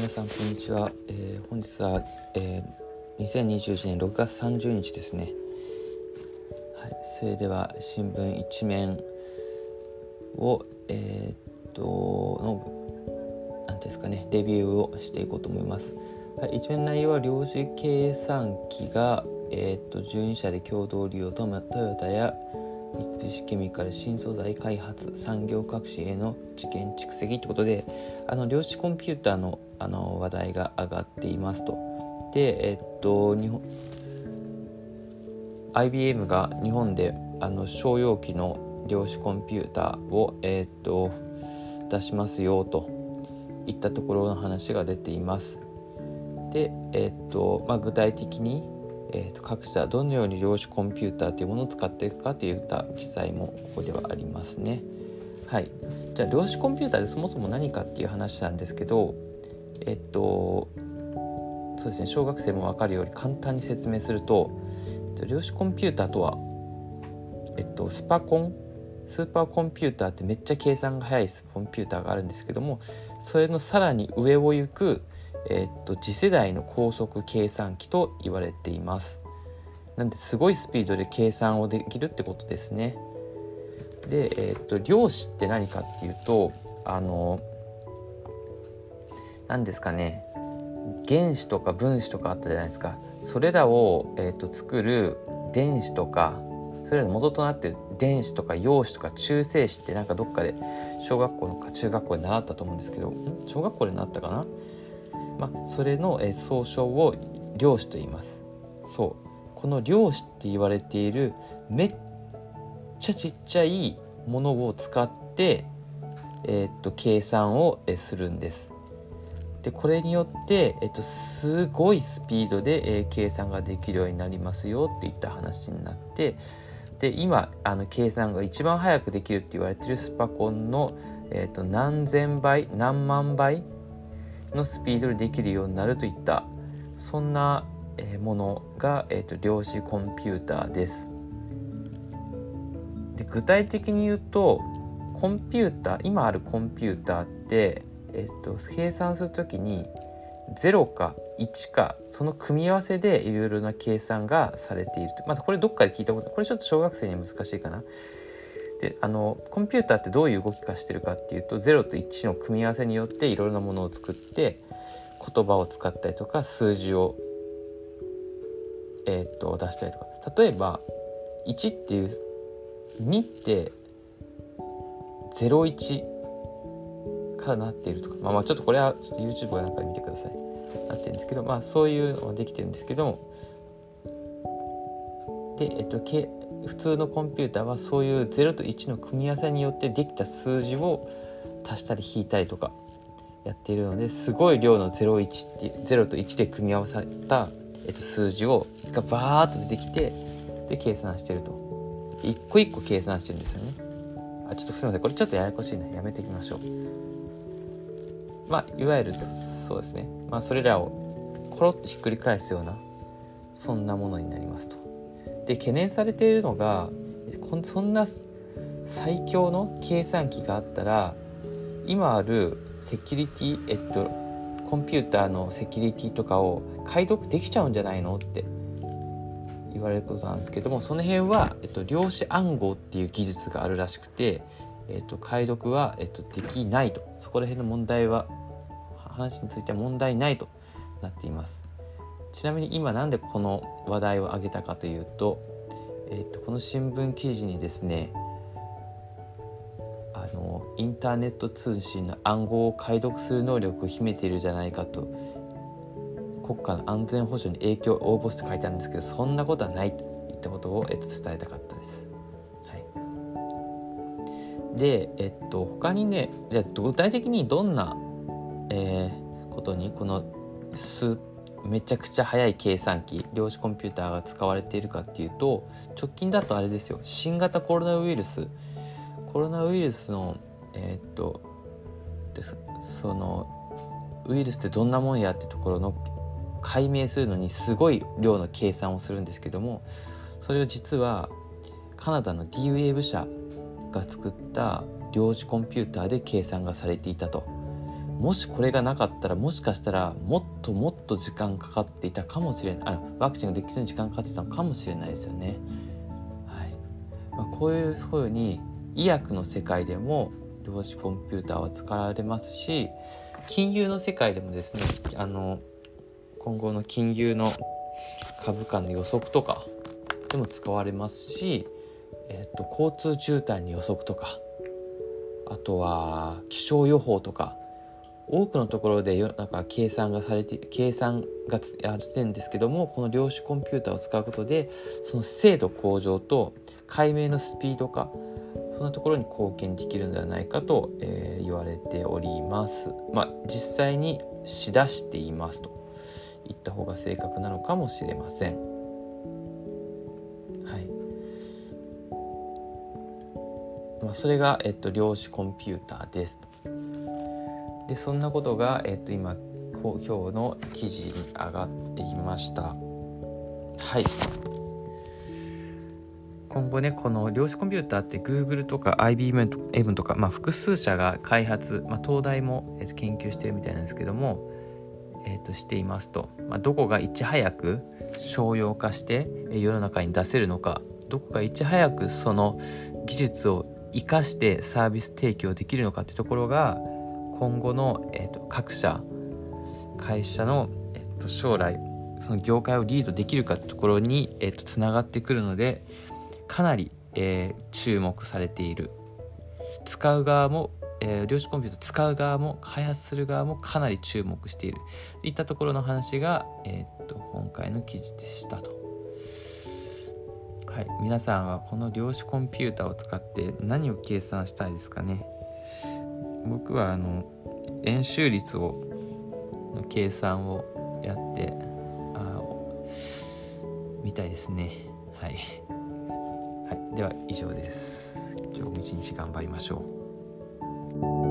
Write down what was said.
皆さんこんにちは、えー、本日は、えー、2021年6月30日ですね。はいそれでは新聞一面をえー、っとの何ですかねレビューをしていこうと思います。はい、一面内容は量子計算機が、えー、っと12社で共同利用とトヨタや三菱ケミカル新素材開発産業革新への知見蓄積ということであの量子コンピューターのあの話題が上がっていますと。でえっと日本 IBM が日本であの商用機の量子コンピューターを、えっと出しますよといったところの話が出ています。で、えっとまあ、具体的にえー、と各社どのように量子コンピューターというものを使っていくかといった記載もここではありますね。はい、じゃあ量子コンピューターでそもそも何かっていう話なんですけどえっとそうですね小学生も分かるように簡単に説明すると量子コンピューターとは、えっと、スパコンスーパーコンピューターってめっちゃ計算が速いコンピューターがあるんですけどもそれのさらに上を行くえー、っと次世代の高速計算機と言われています。なんですごいスピードで計算をできるってことですね。で、えー、っと量子って何かっていうとあの何ですかね。原子とか分子とかあったじゃないですか。それらを、えー、と作る電子とかそれらの元となってる電子とか陽子とか中性子ってなんかどっかで小学校のか中学校で習ったと思うんですけど小学校で習ったかな？まあ、それの、え総称を量子と言います。そう。この量子って言われているめっちゃちっちゃいものを使って、えー、っと計算をするんです。でこれによって、えっと、すごいスピードで、えー、計算ができるようになりますよっていった話になってで今あの計算が一番早くできるって言われてるスパコンの、えっと、何千倍何万倍のスピードでできるようになるといったそんなものが、えーと、量子コンピューターです。で具体的に言うとコンピューター今あるコンピューターって、えーと、計算する時に0か1かその組み合わせでいろいろな計算がされているまたこれどっかで聞いたことこれちょっと小学生には難しいかな。であのコンピューターってどういう動きかしてるかっていうと0と1の組み合わせによっていろいろなものを作って言葉を使ったりとか数字を、えー、っと出したりとか。例えば1っていう2って01からなっているとか、まあ、まあちょっとこれはちょっと YouTube かなんかで見てください。なってるんですけどまあそういうのができてるんですけどもでえっと普通のコンピューターはそういう0と1の組み合わせによってできた数字を足したり引いたりとかやっているのですごい量の01って0と1で組み合わされた、えっと、数字をがバーッと出てきてで計算してると。一個一個計算してるんですよね。あちょっとすいません。これちょっとややこしいな。やめていきましょう。まあいわゆるそうですね。まあそれらをコロッとひっくり返すようなそんなものになりますと。で懸念されているのがそんな最強の計算機があったら今あるセキュリティえっとコンピューターのセキュリティとかを解読できちゃうんじゃないのって言われることなんですけどもその辺は、えっと、量子暗号っていう技術があるらしくて、えっと、解読は、えっと、できないと。そこら辺の問題は話については問題ないとなっています。ちなみに今なんでこの話題を挙げたかというと,、えーと、この新聞記事にですねあのインターネット通信の暗号を解読する能力を秘めているじゃないかと国家の安全保障に影響を及ぼすと書いてあるんですけどそんなことはないといったことを、えっと、伝えたかったです。はい、で、えっと、他にねじゃ具体的にどんな、えー、ことにこのスめちゃくちゃ速い計算機量子コンピューターが使われているかっていうと直近だとあれですよ。新型コロナウイルス。コロナウイルスのえー、っとそのウイルスってどんなもんやってところの解明するのにすごい量の計算をするんですけどもそれを実はカナダの D ウェーブ社が作った量子コンピューターで計算がされていたと。もしこれがなかったらもしかしたらもっともっと時間かかっていたかもしれないあワクチンができずに時間かかってたのかもしれないですよね。はいまあ、こういうふうに医薬の世界でも量子コンピューターは使われますし金融の世界でもですねあの今後の金融の株価の予測とかでも使われますし、えっと、交通渋滞の予測とかあとは気象予報とか多くのところでなんか計算がされて計算がやってるんですけどもこの量子コンピューターを使うことでその精度向上と解明のスピード化そんなところに貢献できるのではないかと、えー、言われております。まあ、実際にしだしていますと言った方が正確なのかもしれません。はいまあ、それが、えっと、量子コンピューターです。でそんなことが、えっと、今今日の記事に上がっていました。はい。今後ねこの量子コンピューターって Google とか IBM とか、まあ、複数社が開発、まあ、東大も、えー、と研究してるみたいなんですけども、えー、としていますと、まあ、どこがいち早く商用化して世の中に出せるのか。どこがいち早くその技術を生かしてサービス提供できるのかってところが今後の、えー、と各社会社の、えー、と将来その業界をリードできるかってところに、えー、とつながってくるのでかなり、えー、注目されている。使う側も、えー、量子コンピューター使う側も開発する側もかなり注目している。といったところの話が、えー、っと今回の記事でしたと。はい、皆さんはこの量子コンピューターを使って何を計算したいですかね？僕はあの円周率をの計算をやってあみたいですね。はい。はい、では以上です。今日も一日頑張りましょう。